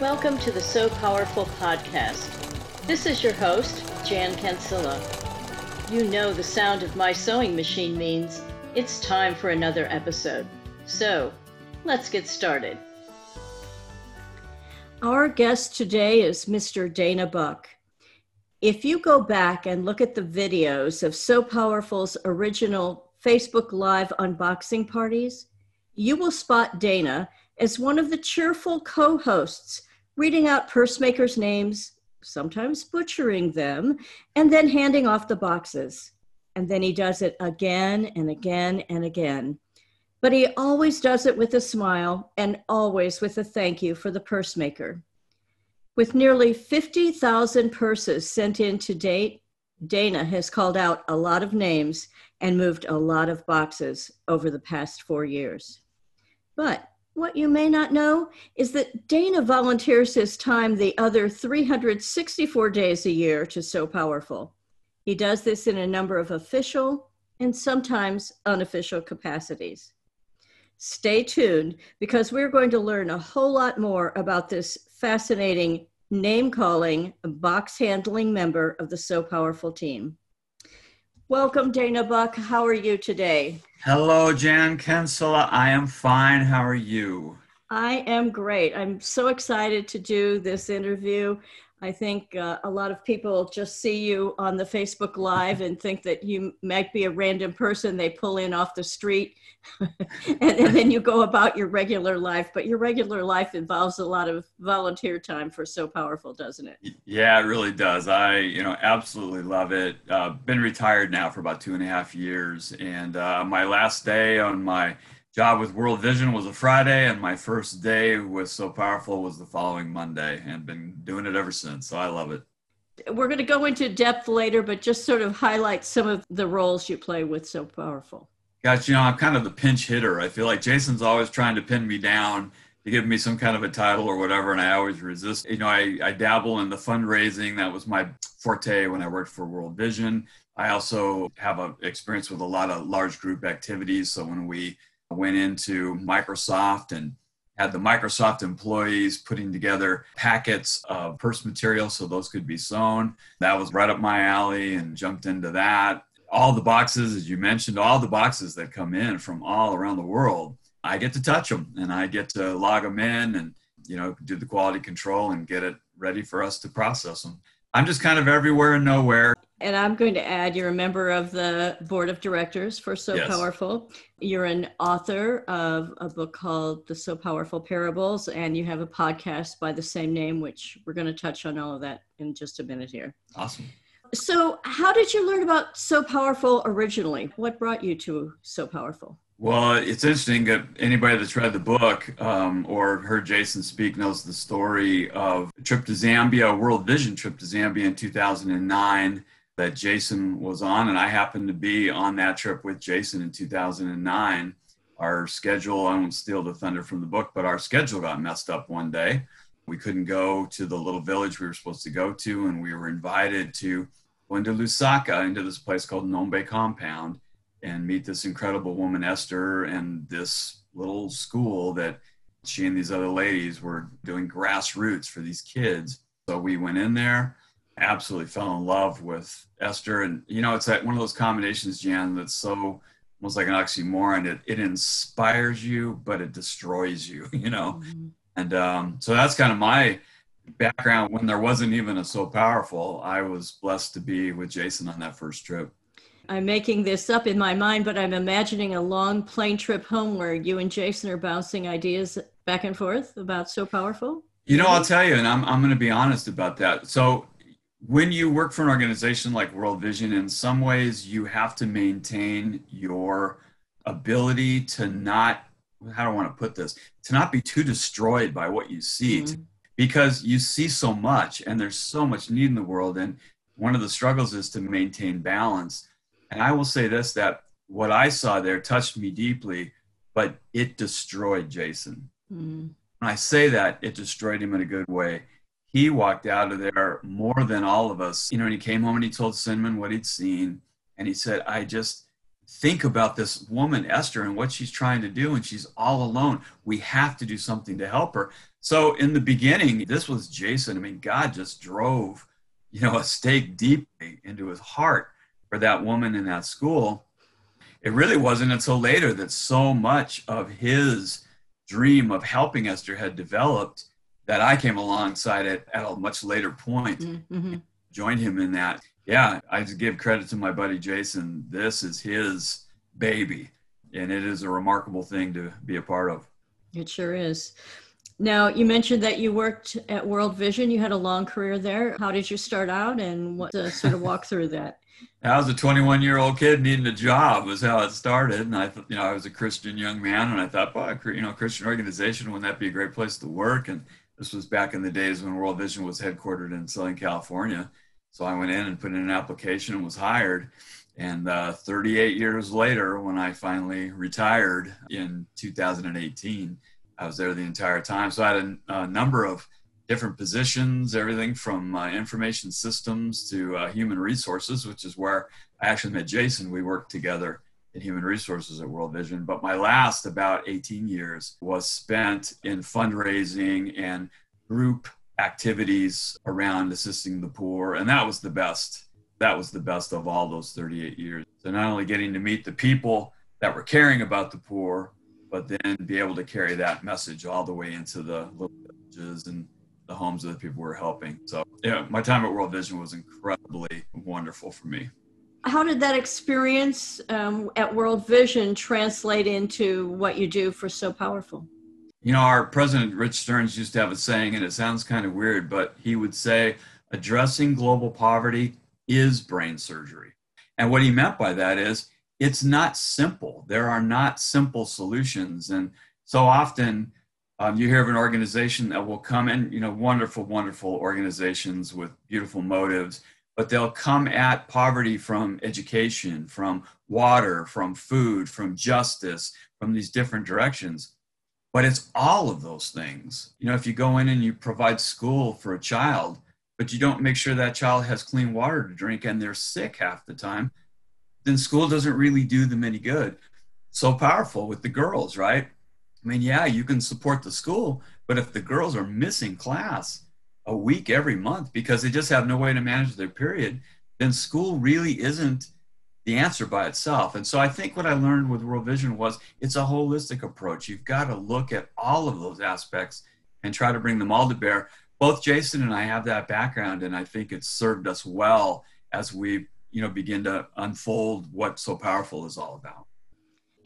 Welcome to the So Powerful podcast. This is your host, Jan Cancilla. You know the sound of my sewing machine means it's time for another episode. So, let's get started. Our guest today is Mr. Dana Buck. If you go back and look at the videos of So Powerful's original Facebook Live unboxing parties, you will spot Dana as one of the cheerful co hosts reading out purse makers' names, sometimes butchering them, and then handing off the boxes. And then he does it again and again and again. But he always does it with a smile and always with a thank you for the purse maker. With nearly 50,000 purses sent in to date, Dana has called out a lot of names and moved a lot of boxes over the past four years. But what you may not know is that Dana volunteers his time the other 364 days a year to So Powerful. He does this in a number of official and sometimes unofficial capacities. Stay tuned because we're going to learn a whole lot more about this fascinating name calling, box handling member of the So Powerful team. Welcome, Dana Buck. How are you today? Hello, Jan Kinsella. I am fine. How are you? I am great. I'm so excited to do this interview. I think uh, a lot of people just see you on the Facebook Live and think that you might be a random person they pull in off the street. and, and, then you go about your regular life. But your regular life involves a lot of volunteer time for So Powerful, doesn't it? Yeah, it really does. I, you know, absolutely love it. Uh, been retired now for about two and a half years. And uh, my last day on my job with World Vision was a Friday, and my first day with So Powerful was the following Monday, and been doing it ever since. So I love it. We're going to go into depth later, but just sort of highlight some of the roles you play with So Powerful. Gosh, you know, I'm kind of the pinch hitter. I feel like Jason's always trying to pin me down to give me some kind of a title or whatever, and I always resist. You know, I, I dabble in the fundraising. That was my forte when I worked for World Vision. I also have a experience with a lot of large group activities. So when we went into Microsoft and had the Microsoft employees putting together packets of purse material so those could be sewn. That was right up my alley and jumped into that. All the boxes, as you mentioned, all the boxes that come in from all around the world, I get to touch them and I get to log them in and, you know, do the quality control and get it ready for us to process them. I'm just kind of everywhere and nowhere. And I'm going to add you're a member of the board of directors for So yes. Powerful. You're an author of a book called The So Powerful Parables, and you have a podcast by the same name, which we're going to touch on all of that in just a minute here. Awesome. So, how did you learn about So Powerful originally? What brought you to So Powerful? Well, it's interesting that anybody that's read the book um, or heard Jason speak knows the story of a trip to Zambia, World Vision trip to Zambia in 2009 that Jason was on, and I happened to be on that trip with Jason in 2009. Our schedule, I won't steal the thunder from the book, but our schedule got messed up one day. We couldn't go to the little village we were supposed to go to, and we were invited to go into Lusaka, into this place called Ngombe Compound, and meet this incredible woman, Esther, and this little school that she and these other ladies were doing grassroots for these kids. So we went in there absolutely fell in love with Esther. And, you know, it's that one of those combinations, Jan, that's so almost like an oxymoron. It, it inspires you, but it destroys you, you know? Mm-hmm. And um, so that's kind of my background. When there wasn't even a So Powerful, I was blessed to be with Jason on that first trip. I'm making this up in my mind, but I'm imagining a long plane trip home where you and Jason are bouncing ideas back and forth about So Powerful. You know, I'll tell you, and I'm, I'm going to be honest about that. So when you work for an organization like World Vision, in some ways you have to maintain your ability to not, how do I want to put this, to not be too destroyed by what you see, mm-hmm. because you see so much and there's so much need in the world. And one of the struggles is to maintain balance. And I will say this that what I saw there touched me deeply, but it destroyed Jason. Mm-hmm. When I say that, it destroyed him in a good way he walked out of there more than all of us. You know, and he came home and he told Cinnamon what he'd seen. And he said, I just, think about this woman, Esther, and what she's trying to do, and she's all alone. We have to do something to help her. So in the beginning, this was Jason. I mean, God just drove, you know, a stake deeply into his heart for that woman in that school. It really wasn't until later that so much of his dream of helping Esther had developed that I came alongside it at a much later point, mm-hmm. joined him in that yeah, I just give credit to my buddy Jason. This is his baby, and it is a remarkable thing to be a part of. It sure is. Now, you mentioned that you worked at World Vision. You had a long career there. How did you start out, and what to sort of walk through that? I was a 21 year old kid needing a job was how it started, and I, thought, you know, I was a Christian young man, and I thought, well, you know, Christian organization wouldn't that be a great place to work? And this was back in the days when World Vision was headquartered in Southern California so I went in and put in an application and was hired. And uh, 38 years later, when I finally retired in 2018, I was there the entire time. So I had a, a number of different positions, everything from uh, information systems to uh, human resources, which is where I actually met Jason. We worked together in human resources at World Vision. But my last about 18 years was spent in fundraising and group activities around assisting the poor. And that was the best. That was the best of all those 38 years. So not only getting to meet the people that were caring about the poor, but then be able to carry that message all the way into the little villages and the homes of the people we're helping. So yeah, my time at World Vision was incredibly wonderful for me. How did that experience um, at World Vision translate into what you do for So Powerful? You know, our president, Rich Stearns, used to have a saying, and it sounds kind of weird, but he would say, addressing global poverty is brain surgery. And what he meant by that is it's not simple. There are not simple solutions. And so often um, you hear of an organization that will come in, you know, wonderful, wonderful organizations with beautiful motives, but they'll come at poverty from education, from water, from food, from justice, from these different directions but it's all of those things. You know, if you go in and you provide school for a child, but you don't make sure that child has clean water to drink and they're sick half the time, then school doesn't really do them any good. So powerful with the girls, right? I mean, yeah, you can support the school, but if the girls are missing class a week every month because they just have no way to manage their period, then school really isn't the answer by itself. And so I think what I learned with World Vision was it's a holistic approach. You've got to look at all of those aspects and try to bring them all to bear. Both Jason and I have that background, and I think it's served us well as we, you know, begin to unfold what So Powerful is all about.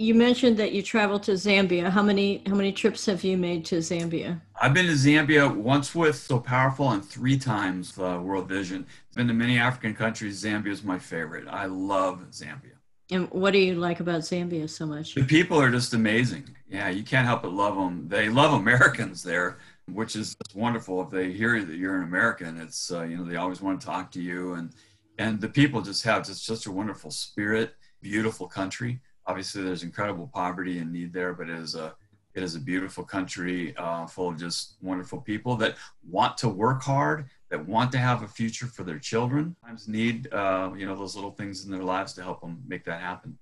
You mentioned that you traveled to Zambia. How many how many trips have you made to Zambia? I've been to Zambia once with So Powerful and three times uh, World Vision. I've been to many African countries. Zambia is my favorite. I love Zambia. And what do you like about Zambia so much? The people are just amazing. Yeah, you can't help but love them. They love Americans there, which is just wonderful. If they hear that you're an American, it's uh, you know they always want to talk to you, and and the people just have just such a wonderful spirit. Beautiful country obviously there's incredible poverty and need there, but it is a it is a beautiful country uh, full of just wonderful people that want to work hard, that want to have a future for their children. Sometimes need uh, you know those little things in their lives to help them make that happen.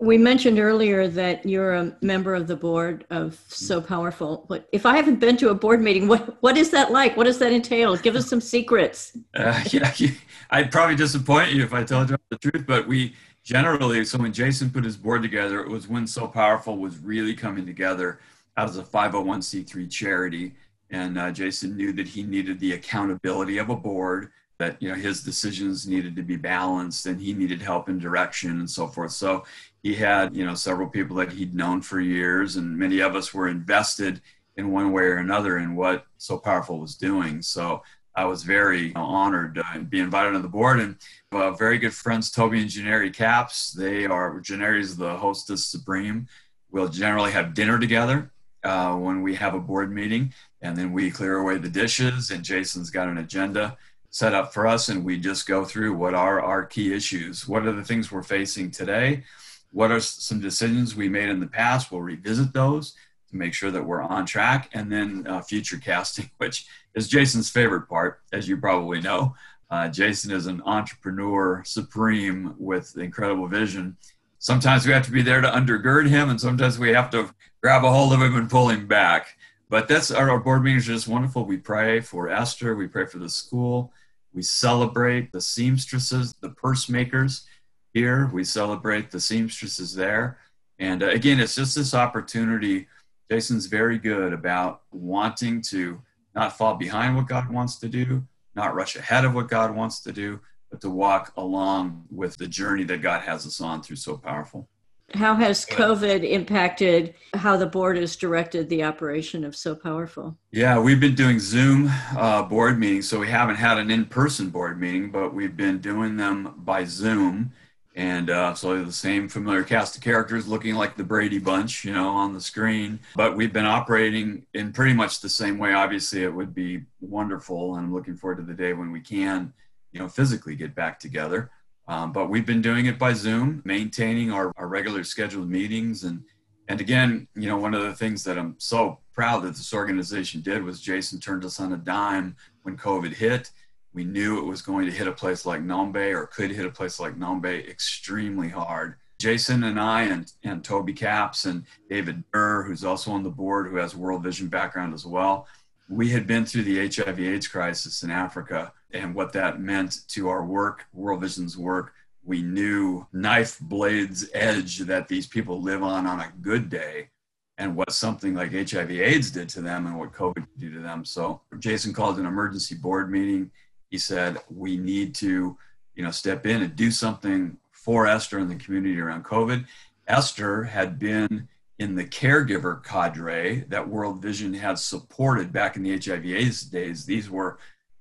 We mentioned earlier that you're a member of the board of So Powerful. But if I haven't been to a board meeting, what what is that like? What does that entail? Give us some secrets. Uh, yeah, I'd probably disappoint you if I told you the truth, but we generally, so when Jason put his board together, it was when So Powerful was really coming together out as a 501c3 charity. And uh, Jason knew that he needed the accountability of a board, that you know his decisions needed to be balanced, and he needed help and direction and so forth. So he had you know several people that he'd known for years, and many of us were invested in one way or another in what So Powerful was doing. So I was very honored to be invited on the board. And uh, very good friends, Toby and Janeri Caps. They are, Janeri is the hostess supreme. We'll generally have dinner together uh, when we have a board meeting, and then we clear away the dishes. And Jason's got an agenda set up for us, and we just go through what are our key issues. What are the things we're facing today? What are some decisions we made in the past? We'll revisit those make sure that we're on track, and then uh, future casting, which is Jason's favorite part, as you probably know. Uh, Jason is an entrepreneur supreme with incredible vision. sometimes we have to be there to undergird him, and sometimes we have to grab a hold of him and pull him back. But that's our, our board meetings are just wonderful. We pray for Esther, we pray for the school, we celebrate the seamstresses, the purse makers here, we celebrate the seamstresses there. And uh, again, it's just this opportunity. Jason's very good about wanting to not fall behind what God wants to do, not rush ahead of what God wants to do, but to walk along with the journey that God has us on through so powerful. How has COVID impacted how the board has directed the operation of So Powerful? Yeah, we've been doing Zoom uh, board meetings, so we haven't had an in person board meeting, but we've been doing them by Zoom. And uh, so the same familiar cast of characters looking like the Brady Bunch, you know, on the screen. But we've been operating in pretty much the same way. Obviously, it would be wonderful, and I'm looking forward to the day when we can, you know, physically get back together. Um, but we've been doing it by Zoom, maintaining our, our regular scheduled meetings. And, and again, you know, one of the things that I'm so proud that this organization did was Jason turned us on a dime when COVID hit we knew it was going to hit a place like Ngombe or could hit a place like Ngombe extremely hard. Jason and I and, and Toby Caps and David Durr, who's also on the board, who has World Vision background as well, we had been through the HIV AIDS crisis in Africa and what that meant to our work, World Vision's work. We knew knife blades edge that these people live on on a good day and what something like HIV AIDS did to them and what COVID did to them. So Jason called an emergency board meeting he said we need to you know step in and do something for esther and the community around covid esther had been in the caregiver cadre that world vision had supported back in the hiv aids days these were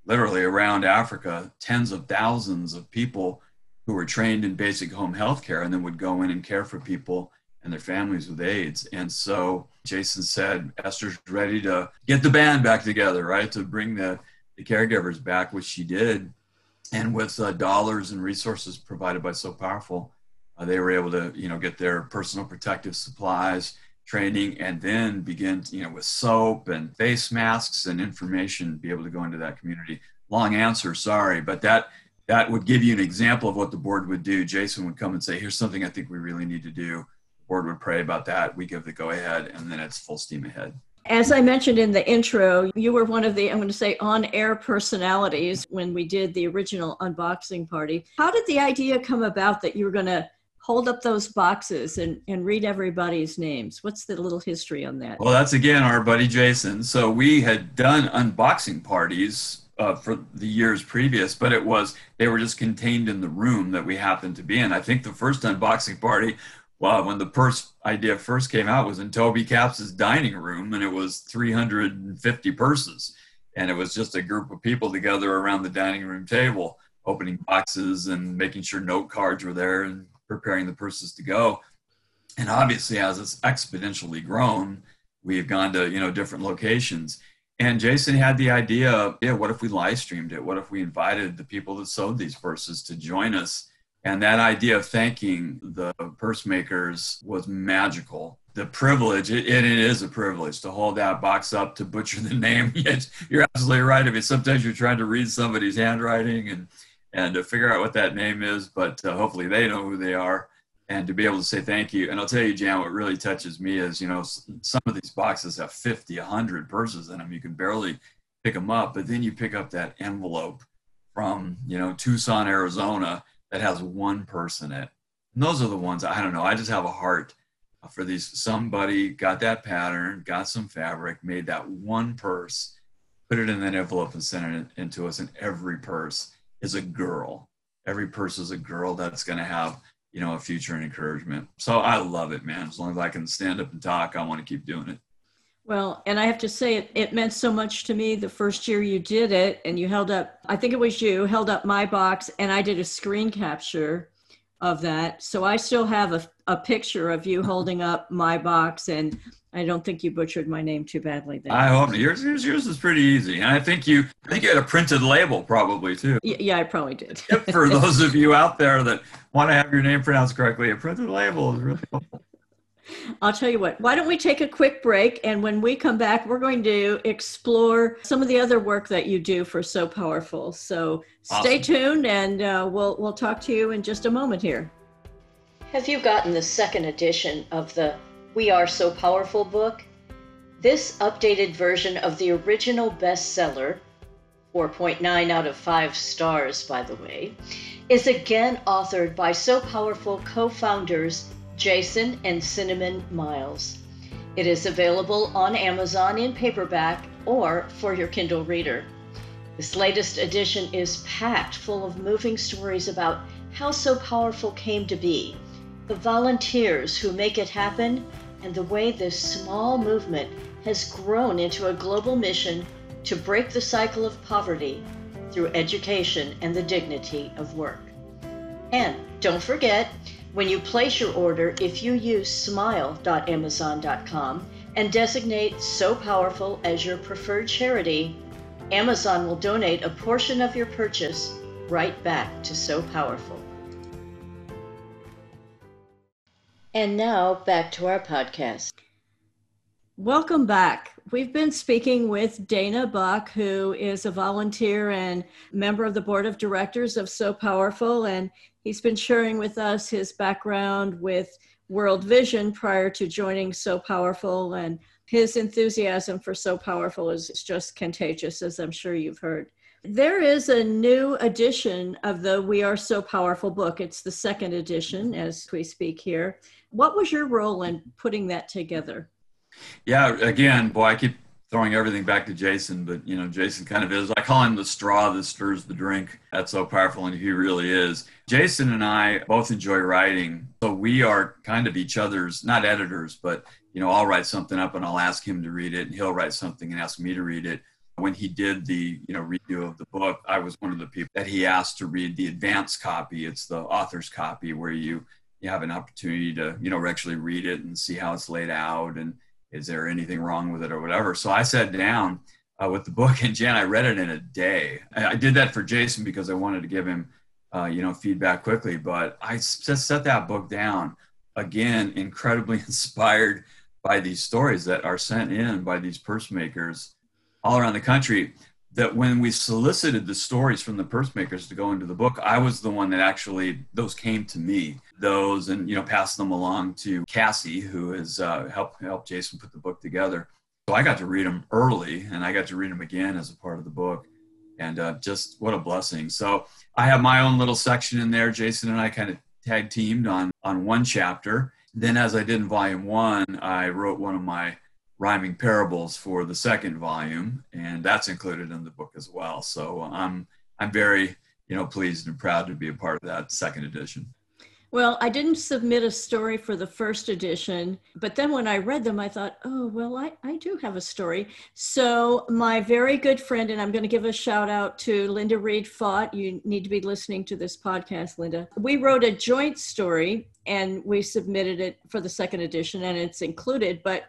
literally around africa tens of thousands of people who were trained in basic home health care and then would go in and care for people and their families with AIDS. And so Jason said, Esther's ready to get the band back together, right? To bring the the caregivers back, which she did. And with uh, dollars and resources provided by So Powerful, uh, they were able to, you know, get their personal protective supplies, training, and then begin, you know, with soap and face masks and information, be able to go into that community. Long answer, sorry, but that that would give you an example of what the board would do. Jason would come and say, "Here's something I think we really need to do." The board would pray about that. We give the go ahead, and then it's full steam ahead. As I mentioned in the intro, you were one of the, I'm going to say, on air personalities when we did the original unboxing party. How did the idea come about that you were going to hold up those boxes and, and read everybody's names? What's the little history on that? Well, that's again our buddy Jason. So we had done unboxing parties uh, for the years previous, but it was, they were just contained in the room that we happened to be in. I think the first unboxing party well, when the first idea first came out was in Toby Caps's dining room, and it was 350 purses, and it was just a group of people together around the dining room table, opening boxes and making sure note cards were there and preparing the purses to go. And obviously, as it's exponentially grown, we have gone to you know different locations. And Jason had the idea, of, yeah, what if we live streamed it? What if we invited the people that sewed these purses to join us? And that idea of thanking the purse makers was magical. The privilege, it, it is a privilege to hold that box up to butcher the name. You're absolutely right. I mean, sometimes you're trying to read somebody's handwriting and and to figure out what that name is, but uh, hopefully they know who they are and to be able to say thank you. And I'll tell you, Jan, what really touches me is, you know, some of these boxes have 50, 100 purses in them. You can barely pick them up, but then you pick up that envelope from, you know, Tucson, Arizona, that has one person in it. And those are the ones I don't know. I just have a heart for these. Somebody got that pattern, got some fabric, made that one purse, put it in that envelope and sent it into us. And every purse is a girl. Every purse is a girl that's going to have you know a future and encouragement. So I love it, man. As long as I can stand up and talk, I want to keep doing it. Well, and I have to say, it, it meant so much to me the first year you did it, and you held up, I think it was you, held up my box, and I did a screen capture of that. So I still have a, a picture of you holding up my box, and I don't think you butchered my name too badly there. I hope yours, yours, yours is pretty easy, and I think you, I think you had a printed label probably too. Yeah, yeah I probably did. For those of you out there that want to have your name pronounced correctly, a printed label is really helpful. I'll tell you what, why don't we take a quick break? And when we come back, we're going to explore some of the other work that you do for So Powerful. So awesome. stay tuned and uh, we'll, we'll talk to you in just a moment here. Have you gotten the second edition of the We Are So Powerful book? This updated version of the original bestseller, 4.9 out of 5 stars, by the way, is again authored by So Powerful co founders Jason and Cinnamon Miles. It is available on Amazon in paperback or for your Kindle reader. This latest edition is packed full of moving stories about how So Powerful came to be, the volunteers who make it happen, and the way this small movement has grown into a global mission to break the cycle of poverty through education and the dignity of work. And don't forget, when you place your order, if you use smile.amazon.com and designate So Powerful as your preferred charity, Amazon will donate a portion of your purchase right back to So Powerful. And now back to our podcast. Welcome back. We've been speaking with Dana Buck, who is a volunteer and member of the board of directors of So Powerful. And he's been sharing with us his background with World Vision prior to joining So Powerful. And his enthusiasm for So Powerful is just contagious, as I'm sure you've heard. There is a new edition of the We Are So Powerful book. It's the second edition as we speak here. What was your role in putting that together? Yeah, again, boy, I keep throwing everything back to Jason, but you know, Jason kind of is. I call him the straw that stirs the drink. That's so powerful, and he really is. Jason and I both enjoy writing, so we are kind of each other's not editors, but you know, I'll write something up and I'll ask him to read it, and he'll write something and ask me to read it. When he did the you know review of the book, I was one of the people that he asked to read the advance copy. It's the author's copy where you you have an opportunity to you know actually read it and see how it's laid out and is there anything wrong with it or whatever. So I sat down uh, with the book and Jan, I read it in a day. I did that for Jason because I wanted to give him, uh, you know, feedback quickly. But I just set that book down again, incredibly inspired by these stories that are sent in by these purse makers all around the country that when we solicited the stories from the purse makers to go into the book, I was the one that actually those came to me. Those and you know passed them along to Cassie, who has uh, helped helped Jason put the book together. So I got to read them early, and I got to read them again as a part of the book, and uh, just what a blessing. So I have my own little section in there. Jason and I kind of tag teamed on on one chapter. Then, as I did in volume one, I wrote one of my rhyming parables for the second volume, and that's included in the book as well. So I'm I'm very you know pleased and proud to be a part of that second edition. Well, I didn't submit a story for the first edition, but then when I read them, I thought, oh, well, I, I do have a story. So, my very good friend, and I'm going to give a shout out to Linda Reed Fought. You need to be listening to this podcast, Linda. We wrote a joint story and we submitted it for the second edition, and it's included, but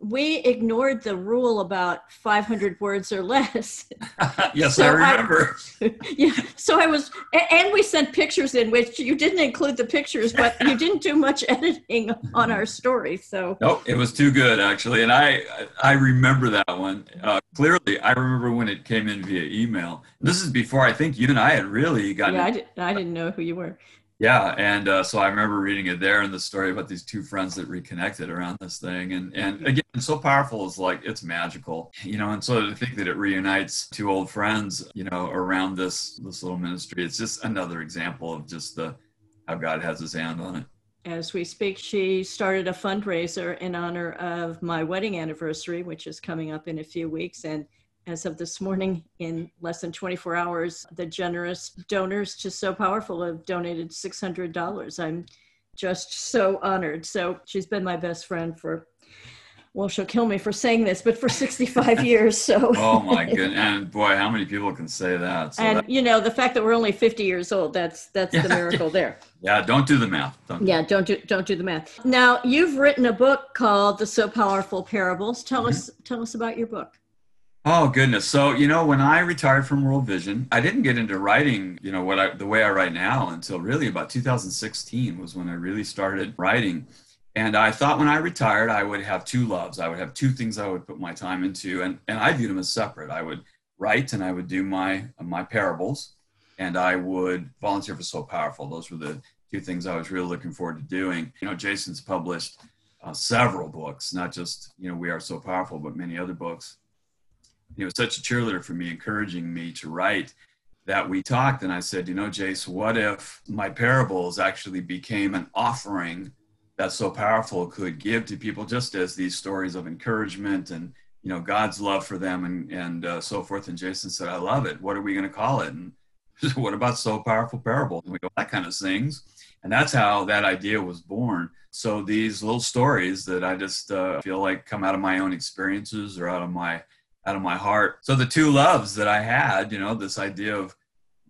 we ignored the rule about 500 words or less. yes, so I remember. I, yeah, so I was, and we sent pictures in which you didn't include the pictures, but you didn't do much editing on our story. So nope, it was too good actually, and I I remember that one uh, clearly. I remember when it came in via email. This is before I think you and I had really gotten. Yeah, I, did, I didn't know who you were. Yeah, and uh, so I remember reading it there and the story about these two friends that reconnected around this thing, and and again, so powerful is like it's magical, you know. And so to think that it reunites two old friends, you know, around this this little ministry, it's just another example of just the how God has His hand on it. As we speak, she started a fundraiser in honor of my wedding anniversary, which is coming up in a few weeks, and as of this morning, in less than 24 hours, the generous donors to So Powerful have donated $600. I'm just so honored. So she's been my best friend for, well, she'll kill me for saying this, but for 65 years. So. oh my goodness! And boy, how many people can say that? So and that... you know, the fact that we're only 50 years old, that's that's the miracle there. Yeah, don't do the math. Don't yeah, don't do don't do the math. Now, you've written a book called The So Powerful Parables. Tell mm-hmm. us tell us about your book. Oh goodness. So, you know, when I retired from World Vision, I didn't get into writing, you know, what I the way I write now until really about 2016 was when I really started writing. And I thought when I retired, I would have two loves. I would have two things I would put my time into, and, and I viewed them as separate. I would write and I would do my my parables, and I would volunteer for So Powerful. Those were the two things I was really looking forward to doing. You know, Jason's published uh, several books, not just, you know, We Are So Powerful, but many other books. He was such a cheerleader for me, encouraging me to write that we talked. And I said, you know, Jace, what if my parables actually became an offering that so powerful could give to people just as these stories of encouragement and, you know, God's love for them and, and uh, so forth. And Jason said, I love it. What are we going to call it? And what about so powerful parables? And we go, that kind of sings. And that's how that idea was born. So these little stories that I just uh, feel like come out of my own experiences or out of my out of my heart. So the two loves that I had, you know, this idea of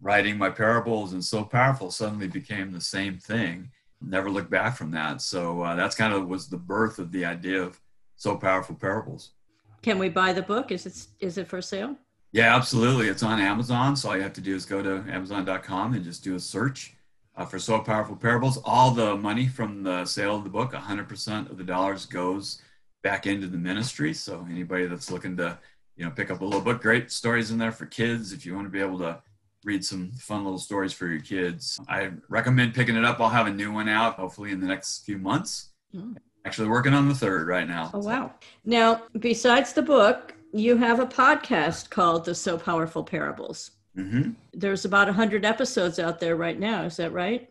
writing my parables and so powerful suddenly became the same thing. Never looked back from that. So uh, that's kind of was the birth of the idea of so powerful parables. Can we buy the book? Is it is it for sale? Yeah, absolutely. It's on Amazon. So all you have to do is go to Amazon.com and just do a search uh, for So Powerful Parables. All the money from the sale of the book, 100% of the dollars goes back into the ministry. So anybody that's looking to, you know, pick up a little book, great stories in there for kids. If you want to be able to read some fun little stories for your kids, I recommend picking it up. I'll have a new one out hopefully in the next few months. Mm. Actually working on the third right now. Oh, wow. Now, besides the book, you have a podcast called The So Powerful Parables. Mm-hmm. There's about 100 episodes out there right now. Is that right?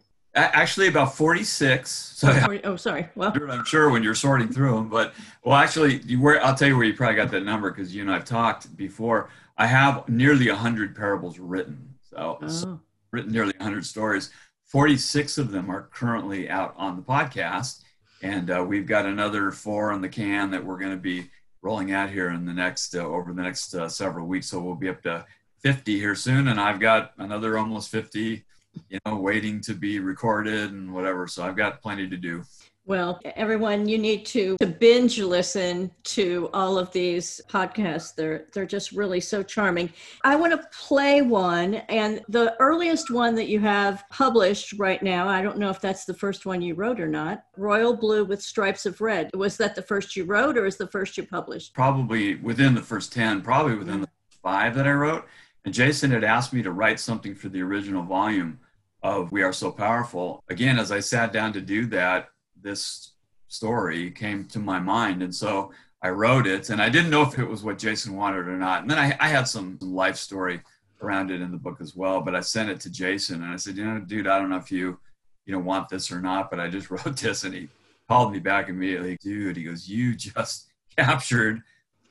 Actually, about 46. So, oh, 40, oh, sorry. Well, I'm sure when you're sorting through them, but well, actually, you were, I'll tell you where you probably got that number because you and I've talked before. I have nearly 100 parables written. So, oh. so written nearly 100 stories. 46 of them are currently out on the podcast. And uh, we've got another four on the can that we're going to be rolling out here in the next uh, over the next uh, several weeks. So we'll be up to 50 here soon, and I've got another almost 50, you know, waiting to be recorded and whatever. So I've got plenty to do. Well, everyone, you need to, to binge listen to all of these podcasts. They're they're just really so charming. I want to play one, and the earliest one that you have published right now, I don't know if that's the first one you wrote or not. Royal Blue with Stripes of Red. Was that the first you wrote, or is the first you published? Probably within the first ten. Probably within the mm-hmm. five that I wrote. And Jason had asked me to write something for the original volume of We Are So Powerful. Again, as I sat down to do that, this story came to my mind. And so I wrote it, and I didn't know if it was what Jason wanted or not. And then I, I had some life story around it in the book as well, but I sent it to Jason and I said, you know, dude, I don't know if you, you know, want this or not, but I just wrote this. And he called me back immediately. Dude, he goes, you just captured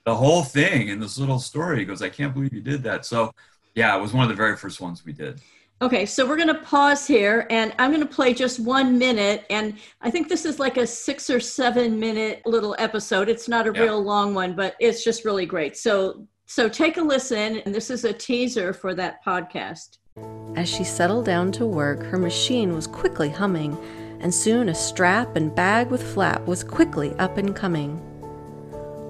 the whole thing in this little story. He goes, I can't believe you did that. So yeah, it was one of the very first ones we did. Okay, so we're going to pause here and I'm going to play just one minute. And I think this is like a six or seven minute little episode. It's not a yeah. real long one, but it's just really great. So, so take a listen. And this is a teaser for that podcast. As she settled down to work, her machine was quickly humming, and soon a strap and bag with flap was quickly up and coming.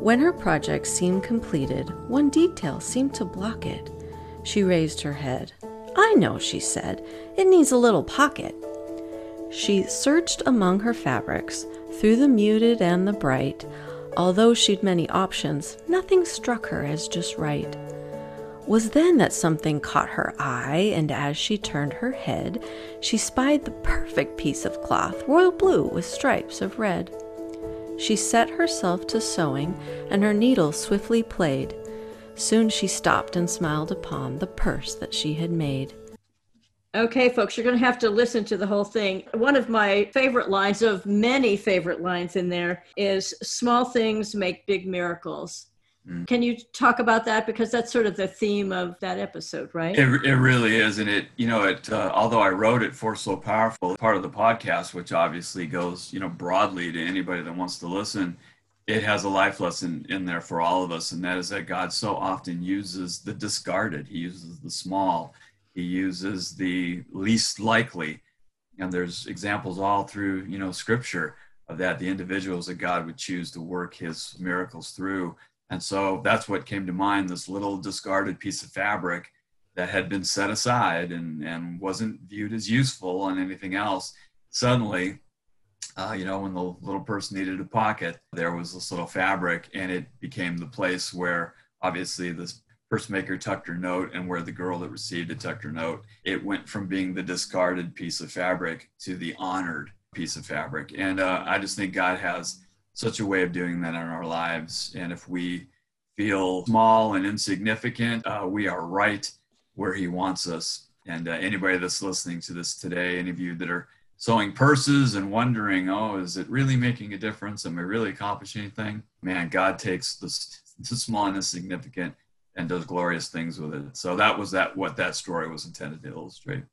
When her project seemed completed, one detail seemed to block it. She raised her head. I know, she said. It needs a little pocket. She searched among her fabrics, through the muted and the bright. Although she'd many options, nothing struck her as just right. Was then that something caught her eye, and as she turned her head, she spied the perfect piece of cloth, royal blue with stripes of red. She set herself to sewing, and her needle swiftly played. Soon she stopped and smiled upon the purse that she had made. Okay, folks, you're going to have to listen to the whole thing. One of my favorite lines, of many favorite lines in there, is small things make big miracles. Mm. Can you talk about that? Because that's sort of the theme of that episode, right? It, it really is. And it, you know, it, uh, although I wrote it for So Powerful, part of the podcast, which obviously goes, you know, broadly to anybody that wants to listen, it has a life lesson in there for all of us. And that is that God so often uses the discarded, He uses the small, He uses the least likely. And there's examples all through, you know, scripture of that, the individuals that God would choose to work His miracles through and so that's what came to mind this little discarded piece of fabric that had been set aside and, and wasn't viewed as useful on anything else. Suddenly, uh, you know, when the little person needed a pocket, there was this little fabric, and it became the place where obviously this purse maker tucked her note and where the girl that received it tucked her note. It went from being the discarded piece of fabric to the honored piece of fabric. And uh, I just think God has such a way of doing that in our lives. And if we feel small and insignificant, uh, we are right where He wants us. And uh, anybody that's listening to this today, any of you that are sewing purses and wondering, oh, is it really making a difference? Am I really accomplishing anything? Man, God takes the, the small and insignificant and does glorious things with it. So that was that what that story was intended to illustrate.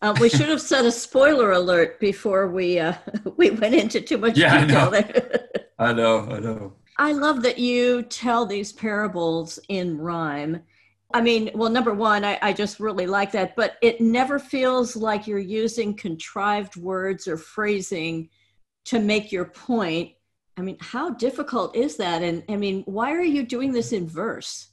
Uh, we should have set a spoiler alert before we uh, we went into too much yeah, detail. I know. I know. I know. I love that you tell these parables in rhyme. I mean, well, number one, I, I just really like that, but it never feels like you're using contrived words or phrasing to make your point. I mean, how difficult is that? And I mean, why are you doing this in verse?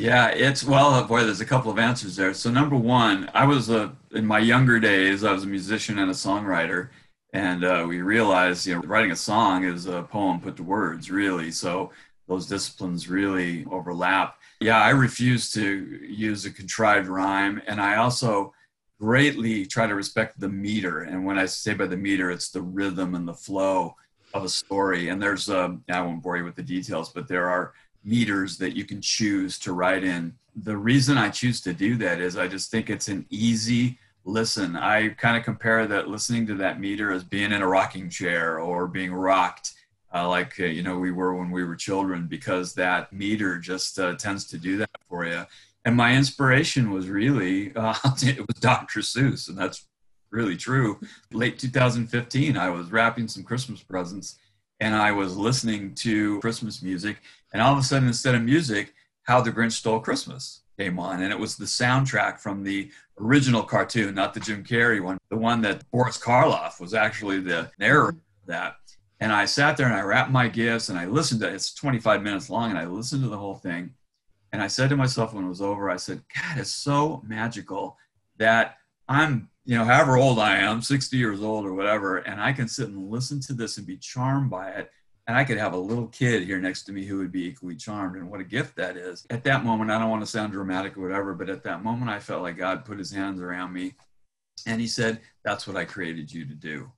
Yeah, it's well, boy, there's a couple of answers there. So, number one, I was a, in my younger days, I was a musician and a songwriter. And uh, we realized, you know, writing a song is a poem put to words, really. So, those disciplines really overlap. Yeah, I refuse to use a contrived rhyme. And I also greatly try to respect the meter. And when I say by the meter, it's the rhythm and the flow of a story. And there's, um, I won't bore you with the details, but there are meters that you can choose to write in. The reason I choose to do that is I just think it's an easy listen. I kind of compare that listening to that meter as being in a rocking chair or being rocked. Uh, like uh, you know we were when we were children because that meter just uh, tends to do that for you and my inspiration was really uh, it was dr seuss and that's really true late 2015 i was wrapping some christmas presents and I was listening to Christmas music, and all of a sudden, instead of music, How the Grinch Stole Christmas came on, and it was the soundtrack from the original cartoon, not the Jim Carrey one, the one that Boris Karloff was actually the narrator of that. And I sat there and I wrapped my gifts and I listened to it. It's 25 minutes long, and I listened to the whole thing. And I said to myself when it was over, I said, God, it's so magical that I'm you know, however old I am, 60 years old or whatever, and I can sit and listen to this and be charmed by it. And I could have a little kid here next to me who would be equally charmed. And what a gift that is. At that moment, I don't want to sound dramatic or whatever, but at that moment, I felt like God put his hands around me and he said, That's what I created you to do.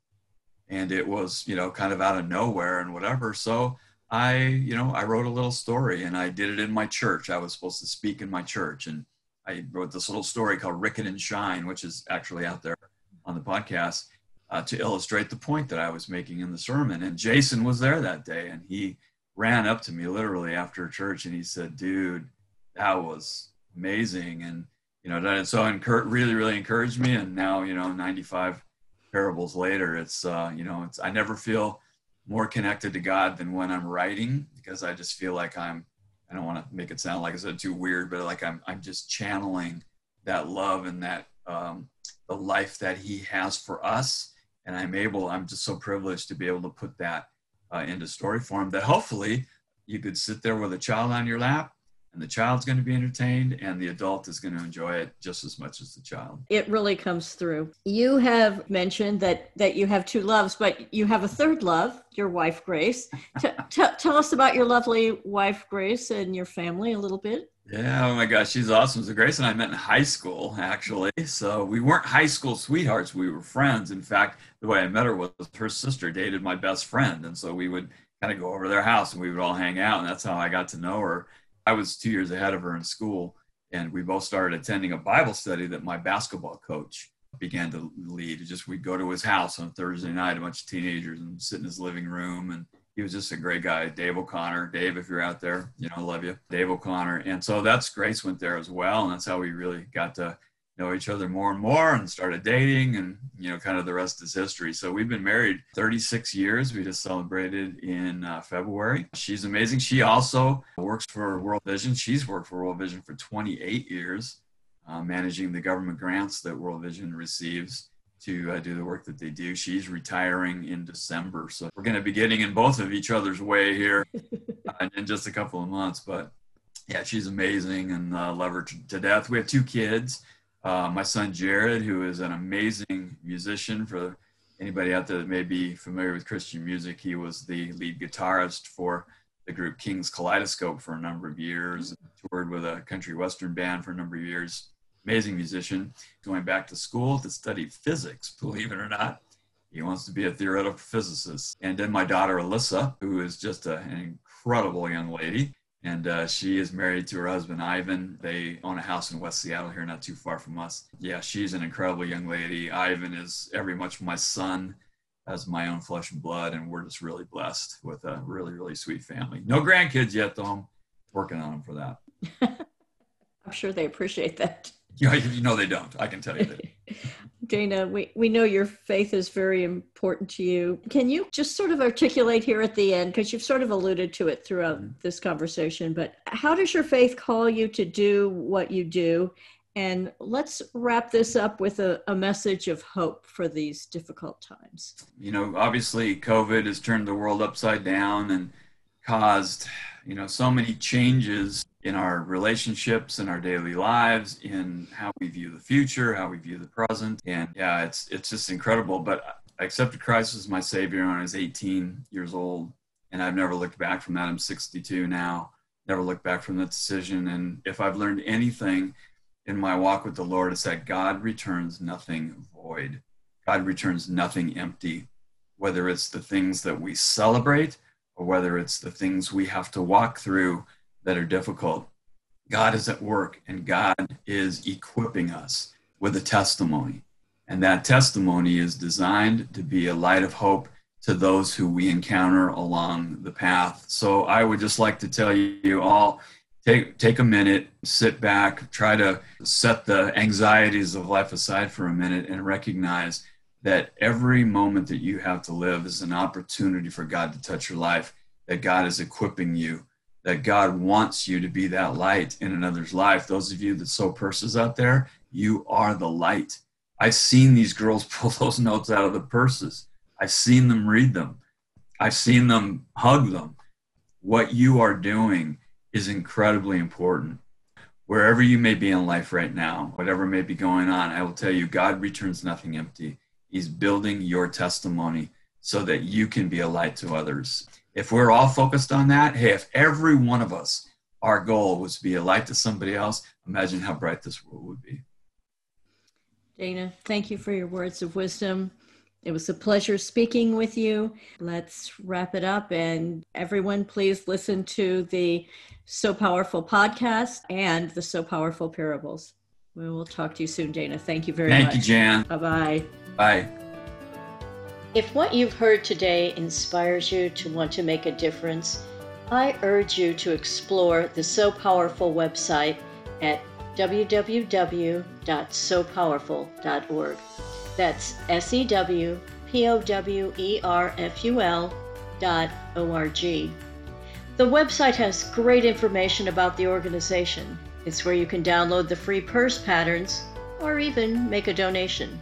And it was, you know, kind of out of nowhere and whatever. So I, you know, I wrote a little story and I did it in my church. I was supposed to speak in my church. And I wrote this little story called Ricket and Shine, which is actually out there on the podcast uh, to illustrate the point that I was making in the sermon. And Jason was there that day, and he ran up to me literally after church, and he said, "Dude, that was amazing." And you know, that so incur- really, really encouraged me. And now, you know, 95 parables later, it's uh, you know, it's I never feel more connected to God than when I'm writing because I just feel like I'm I don't want to make it sound like I said too weird, but like I'm I'm just channeling that love and that um, the life that He has for us, and I'm able. I'm just so privileged to be able to put that uh, into story form. That hopefully you could sit there with a child on your lap and the child's going to be entertained and the adult is going to enjoy it just as much as the child. It really comes through. You have mentioned that that you have two loves but you have a third love your wife grace. T- t- tell us about your lovely wife grace and your family a little bit. Yeah oh my gosh she's awesome. So grace and i met in high school actually. So we weren't high school sweethearts we were friends. In fact the way i met her was her sister dated my best friend and so we would kind of go over their house and we would all hang out and that's how i got to know her I was two years ahead of her in school, and we both started attending a Bible study that my basketball coach began to lead. Just we'd go to his house on Thursday night, a bunch of teenagers, and sit in his living room. And he was just a great guy, Dave O'Connor. Dave, if you're out there, you know, I love you, Dave O'Connor. And so that's Grace went there as well, and that's how we really got to know each other more and more and started dating and you know kind of the rest is history. So we've been married 36 years. We just celebrated in uh, february. She's amazing. She also works for world vision. She's worked for world vision for 28 years uh, managing the government grants that world vision receives to uh, do the work that they do. She's retiring in december. So we're going to be getting in both of each other's way here uh, in just a couple of months. But yeah, she's amazing and uh, love her to, to death. We have two kids. Uh, my son Jared, who is an amazing musician for anybody out there that may be familiar with Christian music, he was the lead guitarist for the group King's Kaleidoscope for a number of years, toured with a country western band for a number of years. Amazing musician, going back to school to study physics, believe it or not. He wants to be a theoretical physicist. And then my daughter Alyssa, who is just a, an incredible young lady, and uh, she is married to her husband Ivan. They own a house in West Seattle here, not too far from us. Yeah, she's an incredible young lady. Ivan is every much my son as my own flesh and blood, and we're just really blessed with a really, really sweet family. No grandkids yet, though. I'm working on them for that. I'm sure they appreciate that. Yeah, you know they don't. I can tell you that. Dana, we, we know your faith is very important to you. Can you just sort of articulate here at the end, because you've sort of alluded to it throughout mm-hmm. this conversation, but how does your faith call you to do what you do? And let's wrap this up with a, a message of hope for these difficult times. You know, obviously, COVID has turned the world upside down and caused, you know, so many changes in our relationships, in our daily lives, in how we view the future, how we view the present. And yeah, it's it's just incredible. But I accepted Christ as my Savior when I was 18 years old, and I've never looked back from that. I'm 62 now. Never looked back from that decision. And if I've learned anything in my walk with the Lord, it's that God returns nothing void. God returns nothing empty. Whether it's the things that we celebrate or whether it's the things we have to walk through that are difficult. God is at work and God is equipping us with a testimony. And that testimony is designed to be a light of hope to those who we encounter along the path. So I would just like to tell you all take take a minute, sit back, try to set the anxieties of life aside for a minute and recognize that every moment that you have to live is an opportunity for God to touch your life, that God is equipping you that God wants you to be that light in another's life. Those of you that sew purses out there, you are the light. I've seen these girls pull those notes out of the purses. I've seen them read them. I've seen them hug them. What you are doing is incredibly important. Wherever you may be in life right now, whatever may be going on, I will tell you, God returns nothing empty. He's building your testimony so that you can be a light to others if we're all focused on that, hey, if every one of us, our goal was to be a light to somebody else, imagine how bright this world would be. Dana, thank you for your words of wisdom. It was a pleasure speaking with you. Let's wrap it up. And everyone, please listen to the Sew Powerful podcast and the Sew Powerful Parables. We will talk to you soon, Dana. Thank you very Thank much. Thank you, Jan. Bye-bye. Bye. If what you've heard today inspires you to want to make a difference, I urge you to explore the Sew Powerful website at www.sewpowerful.org. That's S E W P O W E R F U L dot O R G. The website has great information about the organization. It's where you can download the free purse patterns or even make a donation.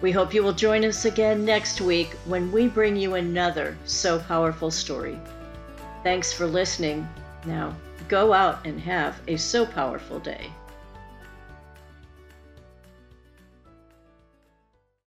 We hope you will join us again next week when we bring you another so powerful story. Thanks for listening. Now, go out and have a so powerful day.